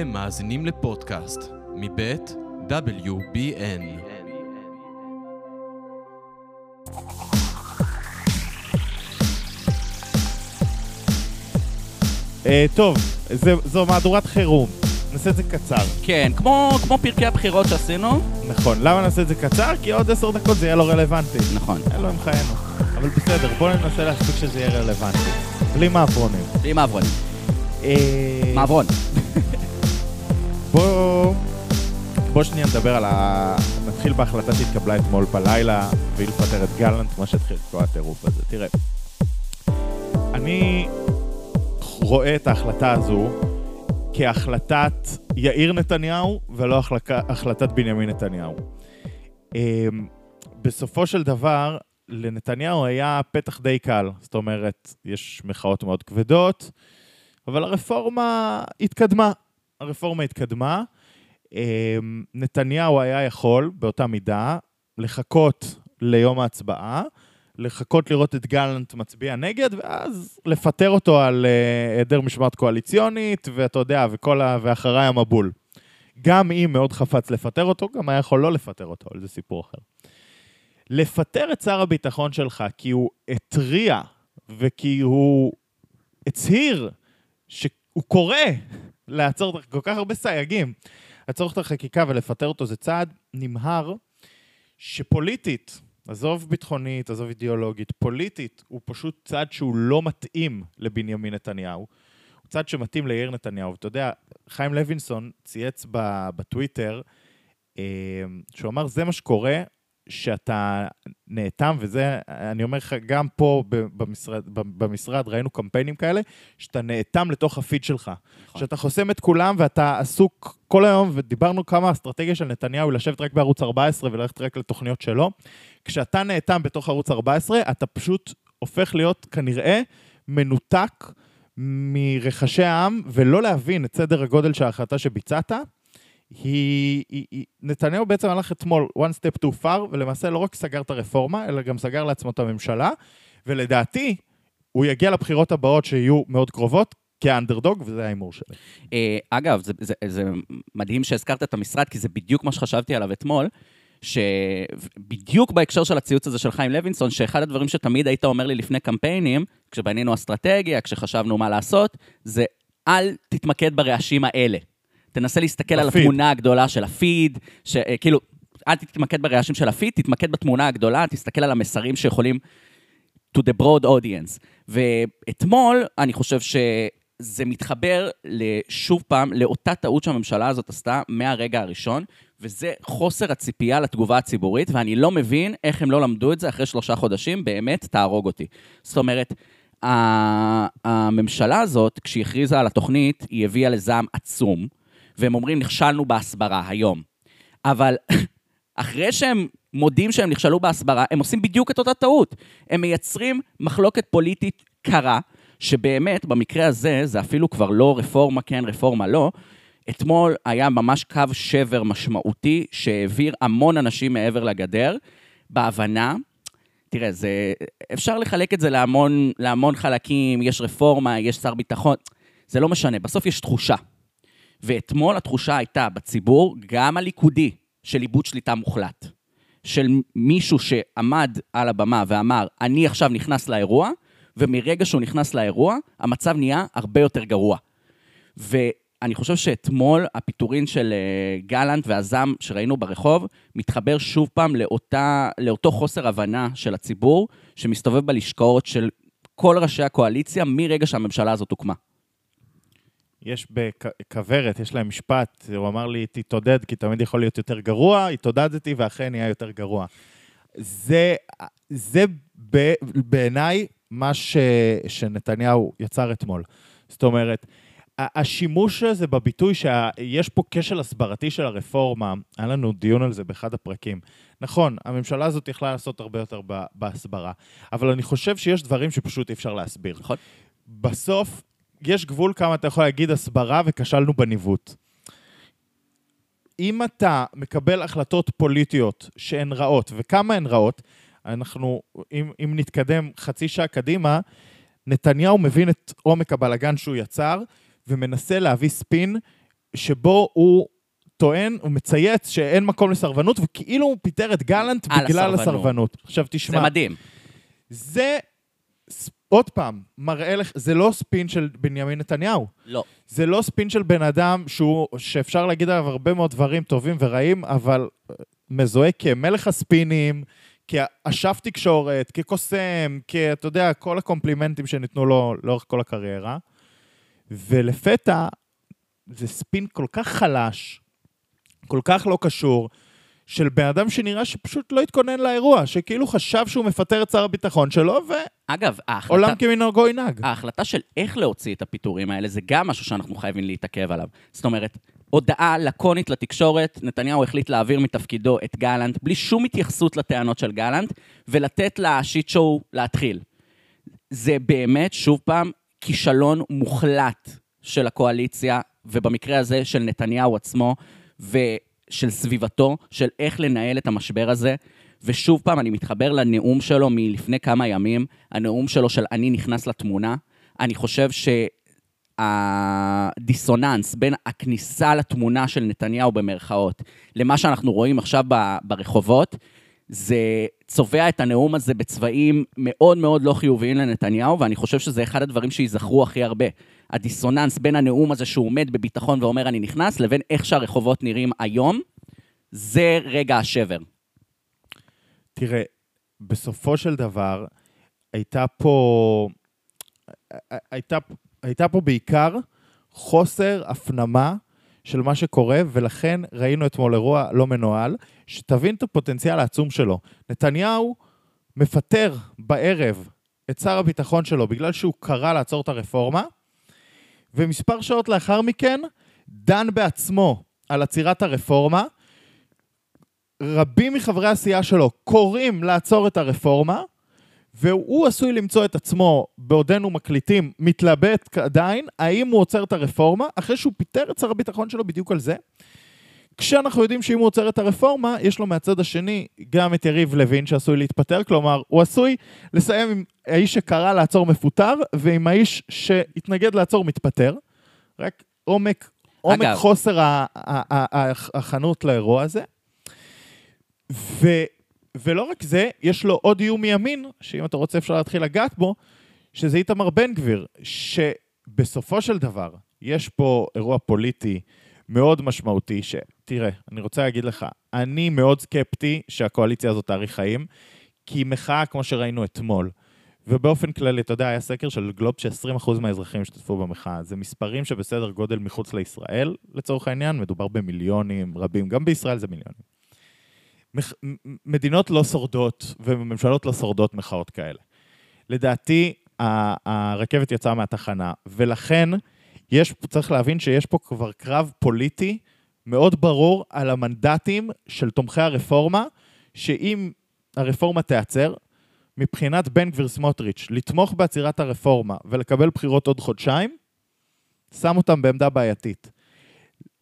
אתם מאזינים לפודקאסט מבית WBN. אה, טוב, זה- זו מהדורת חירום. נעשה את זה קצר. כן, כמו, כמו פרקי הבחירות שעשינו. נכון. למה נעשה את זה קצר? כי עוד עשר דקות זה יהיה לא רלוונטי. נכון. אלוהים חיינו. אבל בסדר, בואו ננסה להספיק שזה יהיה רלוונטי. בלי מעפרונים. בלי מעברון. אה, מעברון. בואו... בואו שנייה נדבר על ה... נתחיל בהחלטה שהתקבלה אתמול בלילה, והיא לפטר את גלנט, מה שהתחיל את כל הטירוף הזה. תראה, אני רואה את ההחלטה הזו כהחלטת יאיר נתניהו ולא החלקה, החלטת בנימין נתניהו. אמ, בסופו של דבר, לנתניהו היה פתח די קל. זאת אומרת, יש מחאות מאוד כבדות, אבל הרפורמה התקדמה. הרפורמה התקדמה. אמ, נתניהו היה יכול, באותה מידה, לחכות ליום ההצבעה, לחכות לראות את גלנט מצביע נגד, ואז לפטר אותו על אה, היעדר משמעת קואליציונית, ואתה יודע, וכל ה... ואחריי המבול. גם אם מאוד חפץ לפטר אותו, גם היה יכול לא לפטר אותו, זה סיפור אחר. לפטר את שר הביטחון שלך כי הוא התריע וכי הוא הצהיר שהוא קורא לעצור כל כך הרבה סייגים, לעצור את החקיקה ולפטר אותו זה צעד נמהר שפוליטית, עזוב ביטחונית, עזוב אידיאולוגית, פוליטית הוא פשוט צעד שהוא לא מתאים לבנימין נתניהו. הוא צעד שמתאים ליאיר נתניהו. ואתה יודע, חיים לוינסון צייץ בטוויטר, אה, שהוא אמר, זה מה שקורה שאתה נאטם, וזה, אני אומר לך, גם פה במשרד, במשרד ראינו קמפיינים כאלה, שאתה נאטם לתוך הפיד שלך. נכון. שאתה חוסם את כולם ואתה עסוק כל היום, ודיברנו כמה האסטרטגיה של נתניהו היא לשבת רק בערוץ 14 וללכת רק לתוכניות שלו. כשאתה נאטם בתוך ערוץ 14, אתה פשוט הופך להיות כנראה מנותק מרחשי העם, ולא להבין את סדר הגודל של ההחלטה שביצעת. היא, היא, היא, נתניהו בעצם הלך אתמול one step too far, ולמעשה לא רק סגר את הרפורמה, אלא גם סגר לעצמו את הממשלה, ולדעתי, הוא יגיע לבחירות הבאות שיהיו מאוד קרובות, כאנדרדוג, וזה ההימור שלי. אה, אגב, זה, זה, זה מדהים שהזכרת את המשרד, כי זה בדיוק מה שחשבתי עליו אתמול, שבדיוק בהקשר של הציוץ הזה של חיים לוינסון, שאחד הדברים שתמיד היית אומר לי לפני קמפיינים, כשבנינו אסטרטגיה, כשחשבנו מה לעשות, זה אל תתמקד ברעשים האלה. תנסה להסתכל על בפיד. התמונה הגדולה של הפיד, שכאילו, אל תתמקד ברעשים של הפיד, תתמקד בתמונה הגדולה, תסתכל על המסרים שיכולים to the broad audience. ואתמול, אני חושב שזה מתחבר שוב פעם לאותה טעות שהממשלה הזאת עשתה מהרגע הראשון, וזה חוסר הציפייה לתגובה הציבורית, ואני לא מבין איך הם לא למדו את זה אחרי שלושה חודשים, באמת, תהרוג אותי. זאת אומרת, הממשלה הזאת, כשהיא הכריזה על התוכנית, היא הביאה לזעם עצום, והם אומרים, נכשלנו בהסברה היום. אבל אחרי שהם מודים שהם נכשלו בהסברה, הם עושים בדיוק את אותה טעות. הם מייצרים מחלוקת פוליטית קרה, שבאמת, במקרה הזה, זה אפילו כבר לא רפורמה כן, רפורמה לא. אתמול היה ממש קו שבר משמעותי שהעביר המון אנשים מעבר לגדר, בהבנה, תראה, זה, אפשר לחלק את זה להמון, להמון חלקים, יש רפורמה, יש שר ביטחון, זה לא משנה, בסוף יש תחושה. ואתמול התחושה הייתה בציבור, גם הליכודי, של איבוד שליטה מוחלט. של מישהו שעמד על הבמה ואמר, אני עכשיו נכנס לאירוע, ומרגע שהוא נכנס לאירוע, המצב נהיה הרבה יותר גרוע. ואני חושב שאתמול הפיטורין של אה, גלנט והזעם שראינו ברחוב, מתחבר שוב פעם לאותה, לאותו חוסר הבנה של הציבור, שמסתובב בלשכות של כל ראשי הקואליציה מרגע שהממשלה הזאת הוקמה. יש בכוורת, יש להם משפט, הוא אמר לי, תתעודד, כי תמיד יכול להיות יותר גרוע, התעודדתי ואכן נהיה יותר גרוע. זה, זה ב, בעיניי מה ש, שנתניהו יצר אתמול. זאת אומרת, השימוש הזה בביטוי שיש פה כשל הסברתי של הרפורמה, היה לנו דיון על זה באחד הפרקים. נכון, הממשלה הזאת יכלה לעשות הרבה יותר בהסברה, אבל אני חושב שיש דברים שפשוט אי אפשר להסביר. נכון? בסוף, יש גבול כמה אתה יכול להגיד הסברה וכשלנו בניווט. אם אתה מקבל החלטות פוליטיות שהן רעות, וכמה הן רעות, אנחנו, אם, אם נתקדם חצי שעה קדימה, נתניהו מבין את עומק הבלגן שהוא יצר, ומנסה להביא ספין שבו הוא טוען, הוא מצייץ שאין מקום לסרבנות, וכאילו הוא פיטר את גלנט בגלל הסרבנות. הסרבנות. עכשיו זה תשמע, מדהים. זה, עוד פעם, מראה לך, זה לא ספין של בנימין נתניהו. לא. זה לא ספין של בן אדם שהוא, שאפשר להגיד עליו הרבה מאוד דברים טובים ורעים, אבל אה, מזוהה כמלך הספינים, כאשף תקשורת, כקוסם, כאתה יודע, כל הקומפלימנטים שניתנו לו לאורך כל הקריירה. ולפתע, זה ספין כל כך חלש, כל כך לא קשור, של בן אדם שנראה שפשוט לא התכונן לאירוע, שכאילו חשב שהוא מפטר את שר הביטחון שלו, אגב, ההחלטה... ועולם כמנהגו ינהג. ההחלטה של איך להוציא את הפיטורים האלה, זה גם משהו שאנחנו חייבים להתעכב עליו. זאת אומרת, הודעה לקונית לתקשורת, נתניהו החליט להעביר מתפקידו את גלנט, בלי שום התייחסות לטענות של גלנט, ולתת לשיט שואו להתחיל. זה באמת, שוב פעם, כישלון מוחלט של הקואליציה, ובמקרה הזה של נתניהו עצמו, ושל סביבתו, של איך לנהל את המשבר הזה. ושוב פעם, אני מתחבר לנאום שלו מלפני כמה ימים, הנאום שלו של אני נכנס לתמונה. אני חושב שהדיסוננס בין הכניסה לתמונה של נתניהו במרכאות, למה שאנחנו רואים עכשיו ברחובות, זה צובע את הנאום הזה בצבעים מאוד מאוד לא חיוביים לנתניהו, ואני חושב שזה אחד הדברים שייזכרו הכי הרבה. הדיסוננס בין הנאום הזה שהוא עומד בביטחון ואומר אני נכנס, לבין איך שהרחובות נראים היום, זה רגע השבר. תראה, בסופו של דבר, הייתה פה... הייתה, הייתה פה בעיקר חוסר הפנמה של מה שקורה, ולכן ראינו אתמול אירוע לא מנוהל, שתבין את הפוטנציאל העצום שלו. נתניהו מפטר בערב את שר הביטחון שלו בגלל שהוא קרא לעצור את הרפורמה, ומספר שעות לאחר מכן דן בעצמו על עצירת הרפורמה, רבים מחברי הסיעה שלו קוראים לעצור את הרפורמה, והוא עשוי למצוא את עצמו, בעודנו מקליטים, מתלבט עדיין, האם הוא עוצר את הרפורמה, אחרי שהוא פיטר את שר הביטחון שלו בדיוק על זה. כשאנחנו יודעים שאם הוא עוצר את הרפורמה, יש לו מהצד השני גם את יריב לוין שעשוי להתפטר, כלומר, הוא עשוי לסיים עם האיש שקרא לעצור מפוטר, ועם האיש שהתנגד לעצור מתפטר. רק עומק, עומק אגב. חוסר ההכנות לאירוע הזה. ו, ולא רק זה, יש לו עוד איום מימין, שאם אתה רוצה אפשר להתחיל לגעת בו, שזה איתמר בן גביר, שבסופו של דבר, יש פה אירוע פוליטי מאוד משמעותי, שתראה, אני רוצה להגיד לך, אני מאוד סקפטי שהקואליציה הזאת תאריך חיים, כי מחאה כמו שראינו אתמול. ובאופן כללי, אתה יודע, היה סקר של גלוב ש-20% מהאזרחים השתתפו במחאה. זה מספרים שבסדר גודל מחוץ לישראל, לצורך העניין, מדובר במיליונים רבים, גם בישראל זה מיליונים. מח... מדינות לא שורדות וממשלות לא שורדות מחאות כאלה. לדעתי, הרכבת יצאה מהתחנה, ולכן יש, צריך להבין שיש פה כבר קרב פוליטי מאוד ברור על המנדטים של תומכי הרפורמה, שאם הרפורמה תיעצר, מבחינת בן גביר סמוטריץ', לתמוך בעצירת הרפורמה ולקבל בחירות עוד חודשיים, שם אותם בעמדה בעייתית.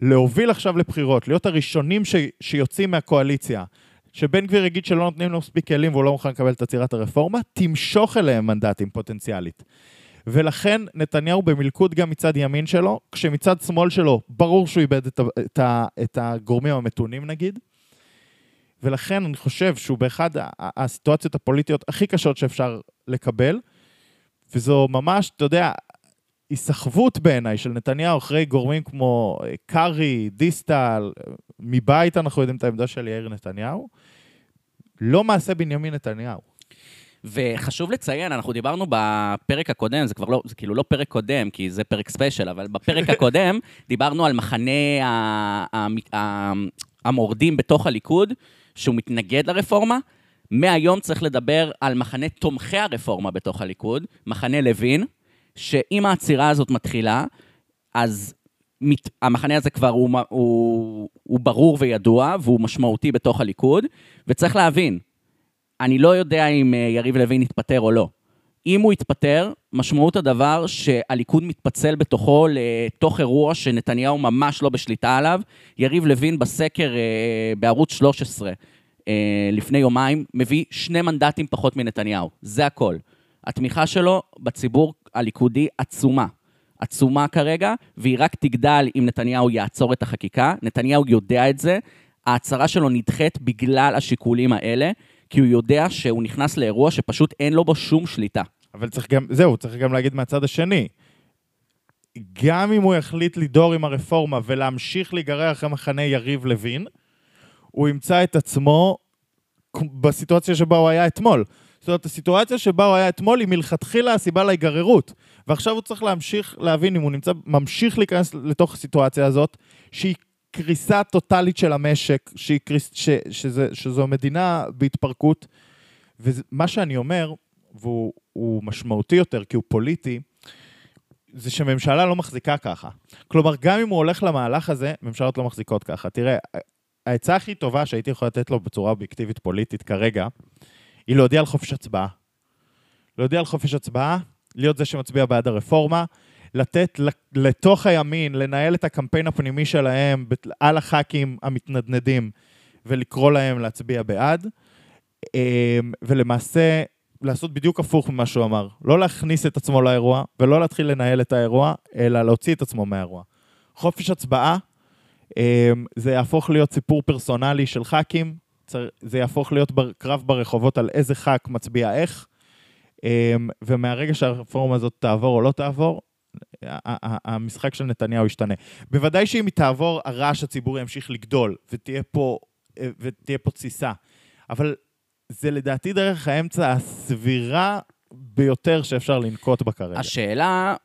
להוביל עכשיו לבחירות, להיות הראשונים ש... שיוצאים מהקואליציה, שבן גביר יגיד שלא נותנים לו מספיק כלים והוא לא מוכן לקבל את עצירת הרפורמה, תמשוך אליהם מנדטים פוטנציאלית. ולכן נתניהו במלכוד גם מצד ימין שלו, כשמצד שמאל שלו ברור שהוא איבד את, ה... את, ה... את הגורמים המתונים נגיד. ולכן אני חושב שהוא באחד הסיטואציות הפוליטיות הכי קשות שאפשר לקבל, וזו ממש, אתה יודע, היסחבות בעיניי של נתניהו אחרי גורמים כמו אה, קרעי, דיסטל, אה, מבית אנחנו יודעים את העמדה של יאיר נתניהו, לא מעשה בנימין נתניהו. וחשוב לציין, אנחנו דיברנו בפרק הקודם, זה כבר לא, זה כאילו לא פרק קודם, כי זה פרק ספיישל, אבל בפרק הקודם דיברנו על מחנה המורדים בתוך הליכוד, שהוא מתנגד לרפורמה. מהיום צריך לדבר על מחנה תומכי הרפורמה בתוך הליכוד, מחנה לוין, שאם העצירה הזאת מתחילה, אז מת, המחנה הזה כבר הוא, הוא, הוא ברור וידוע, והוא משמעותי בתוך הליכוד, וצריך להבין, אני לא יודע אם אה, יריב לוין יתפטר או לא. אם הוא יתפטר, משמעות הדבר שהליכוד מתפצל בתוכו לתוך אירוע שנתניהו ממש לא בשליטה עליו. יריב לוין בסקר אה, בערוץ 13 אה, לפני יומיים מביא שני מנדטים פחות מנתניהו. זה הכל. התמיכה שלו בציבור הליכודי עצומה. עצומה כרגע, והיא רק תגדל אם נתניהו יעצור את החקיקה. נתניהו יודע את זה. ההצהרה שלו נדחית בגלל השיקולים האלה, כי הוא יודע שהוא נכנס לאירוע שפשוט אין לו בו שום שליטה. אבל צריך גם, זהו, צריך גם להגיד מהצד השני. גם אם הוא יחליט לדור עם הרפורמה ולהמשיך להיגרר אחרי מחנה יריב לוין, הוא ימצא את עצמו בסיטואציה שבה הוא היה אתמול. זאת אומרת, הסיטואציה שבה הוא היה אתמול היא מלכתחילה הסיבה להיגררות. ועכשיו הוא צריך להמשיך להבין אם הוא נמצא, ממשיך להיכנס לתוך הסיטואציה הזאת, שהיא קריסה טוטאלית של המשק, שהיא קריס, ש, שזה, שזו מדינה בהתפרקות. ומה שאני אומר, והוא משמעותי יותר כי הוא פוליטי, זה שממשלה לא מחזיקה ככה. כלומר, גם אם הוא הולך למהלך הזה, ממשלות לא מחזיקות ככה. תראה, העצה הכי טובה שהייתי יכול לתת לו בצורה אובייקטיבית פוליטית כרגע, היא להודיע על חופש הצבעה. להודיע על חופש הצבעה, להיות זה שמצביע בעד הרפורמה, לתת לתוך הימין, לנהל את הקמפיין הפנימי שלהם על הח"כים המתנדנדים ולקרוא להם להצביע בעד, אמ, ולמעשה לעשות בדיוק הפוך ממה שהוא אמר. לא להכניס את עצמו לאירוע ולא להתחיל לנהל את האירוע, אלא להוציא את עצמו מהאירוע. חופש הצבעה, אמ, זה יהפוך להיות סיפור פרסונלי של ח"כים, זה יהפוך להיות קרב ברחובות על איזה ח"כ מצביע איך, אמ, ומהרגע שהרפורמה הזאת תעבור או לא תעבור, המשחק של נתניהו ישתנה. בוודאי שאם היא תעבור, הרעש הציבורי ימשיך לגדול, ותהיה פה, ותהיה פה תסיסה. אבל זה לדעתי דרך האמצע הסבירה ביותר שאפשר לנקוט בה כרגע. השאלה,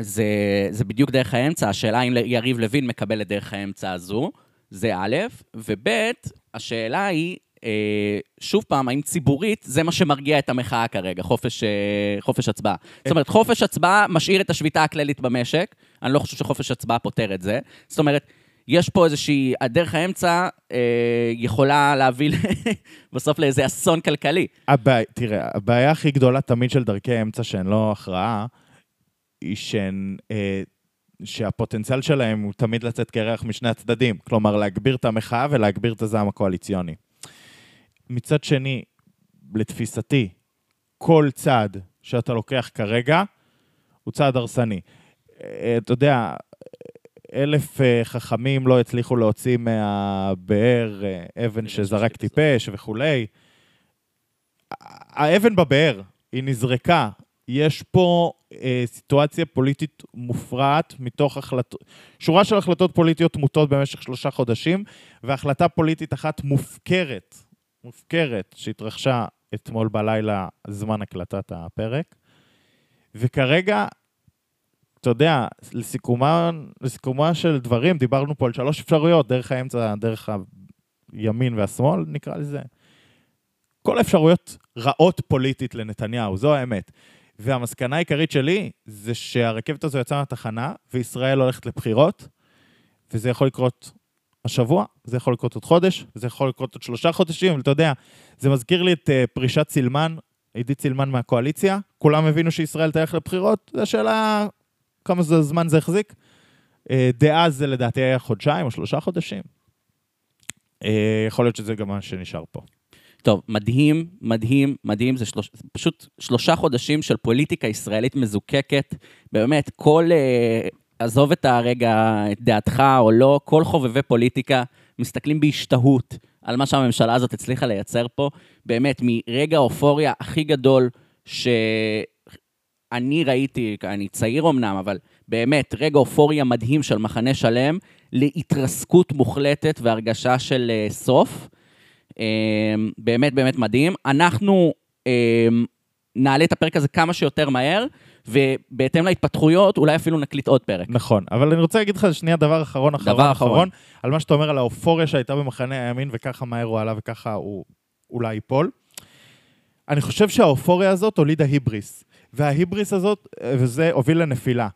זה, זה בדיוק דרך האמצע, השאלה אם יריב לוין מקבל את דרך האמצע הזו, זה א', וב', השאלה היא, אה, שוב פעם, האם ציבורית זה מה שמרגיע את המחאה כרגע, חופש, אה, חופש הצבעה. זאת אומרת, חופש הצבעה משאיר את השביתה הכללית במשק, אני לא חושב שחופש הצבעה פותר את זה. זאת אומרת, יש פה איזושהי, הדרך האמצע אה, יכולה להביא בסוף לאיזה אסון כלכלי. הבע... תראה, הבעיה הכי גדולה תמיד של דרכי אמצע שהן לא הכרעה, היא שהן... אה, שהפוטנציאל שלהם הוא תמיד לצאת קרח משני הצדדים. כלומר, להגביר את המחאה ולהגביר את הזעם הקואליציוני. מצד שני, לתפיסתי, כל צעד שאתה לוקח כרגע הוא צעד הרסני. אה, אתה יודע, אלף אה, חכמים לא הצליחו להוציא מהבאר אה, אבן שזרק טיפש וכולי. האבן בבאר, היא נזרקה. יש פה אה, סיטואציה פוליטית מופרעת מתוך החלטות, שורה של החלטות פוליטיות מוטות במשך שלושה חודשים, והחלטה פוליטית אחת מופקרת, מופקרת, שהתרחשה אתמול בלילה, זמן הקלטת הפרק. וכרגע אתה יודע, לסיכומה, של דברים, דיברנו פה על שלוש אפשרויות, דרך האמצע, דרך הימין והשמאל, נקרא לזה. כל האפשרויות רעות פוליטית לנתניהו, זו האמת. והמסקנה העיקרית שלי זה שהרכבת הזו יצאה מהתחנה, וישראל הולכת לבחירות, וזה יכול לקרות השבוע, זה יכול לקרות עוד חודש, זה יכול לקרות עוד שלושה חודשים, אבל אתה יודע, זה מזכיר לי את uh, פרישת סילמן, עידית סילמן מהקואליציה, כולם הבינו שישראל תלך לבחירות, זו השאלה כמה זה זמן זה החזיק? אה, דאז זה לדעתי היה חודשיים או שלושה חודשים. אה, יכול להיות שזה גם מה שנשאר פה. טוב, מדהים, מדהים, מדהים, זה, שלוש, זה פשוט שלושה חודשים של פוליטיקה ישראלית מזוקקת. באמת, כל, אה, עזוב את הרגע, את דעתך או לא, כל חובבי פוליטיקה מסתכלים בהשתהות על מה שהממשלה הזאת הצליחה לייצר פה. באמת, מרגע האופוריה הכי גדול ש... אני ראיתי, אני צעיר אמנם, אבל באמת, רגע אופוריה מדהים של מחנה שלם, להתרסקות מוחלטת והרגשה של uh, סוף. Um, באמת באמת מדהים. אנחנו um, נעלה את הפרק הזה כמה שיותר מהר, ובהתאם להתפתחויות, אולי אפילו נקליט עוד פרק. נכון, אבל אני רוצה להגיד לך שנייה דבר אחרון, אחרון, דבר אחרון, אחרון, על מה שאתה אומר על האופוריה שהייתה במחנה הימין, וככה מהר הוא עלה וככה הוא אולי ייפול. אני חושב שהאופוריה הזאת הולידה היבריס. וההיבריס הזאת, וזה הוביל לנפילה.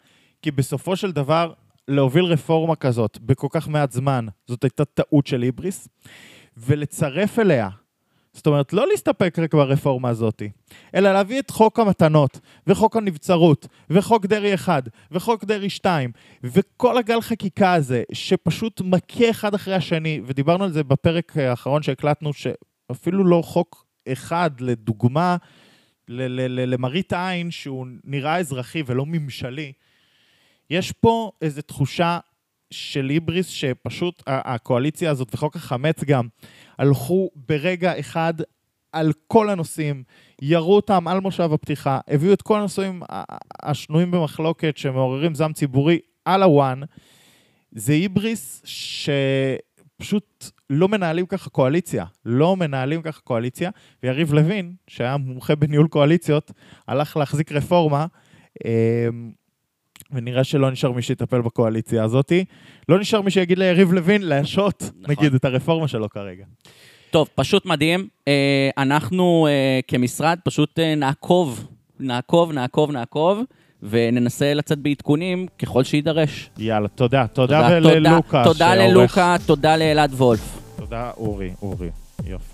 כי בסופו של דבר, להוביל רפורמה כזאת בכל כך מעט זמן, זאת הייתה טעות של היבריס, ולצרף אליה, זאת אומרת, לא להסתפק רק ברפורמה הזאת, אלא להביא את חוק המתנות, וחוק הנבצרות, וחוק דרעי 1, וחוק דרעי 2, וכל הגל חקיקה הזה, שפשוט מכה אחד אחרי השני, ודיברנו על זה בפרק האחרון שהקלטנו, שאפילו לא חוק אחד לדוגמה, למראית עין שהוא נראה אזרחי ולא ממשלי, יש פה איזו תחושה של היבריס שפשוט הקואליציה הזאת וחוק החמץ גם הלכו ברגע אחד על כל הנושאים, ירו אותם על מושב הפתיחה, הביאו את כל הנושאים השנויים במחלוקת שמעוררים זעם ציבורי על הוואן. זה היבריס שפשוט לא מנהלים ככה קואליציה, לא מנהלים ככה קואליציה, ויריב לוין, שהיה מומחה בניהול קואליציות, הלך להחזיק רפורמה, אמ, ונראה שלא נשאר מי שיטפל בקואליציה הזאת. לא נשאר מי שיגיד ליריב לוין להשעות, נכון. נגיד, את הרפורמה שלו כרגע. טוב, פשוט מדהים. אה, אנחנו אה, כמשרד פשוט אה, נעקוב, נעקוב, נעקוב, נעקוב, וננסה לצאת בעדכונים ככל שיידרש. יאללה, תודה. תודה תודה, וללוקה. תודה שעורך. ללוקה, תודה לאלעד וולף. תודה, אורי, אורי. יופי.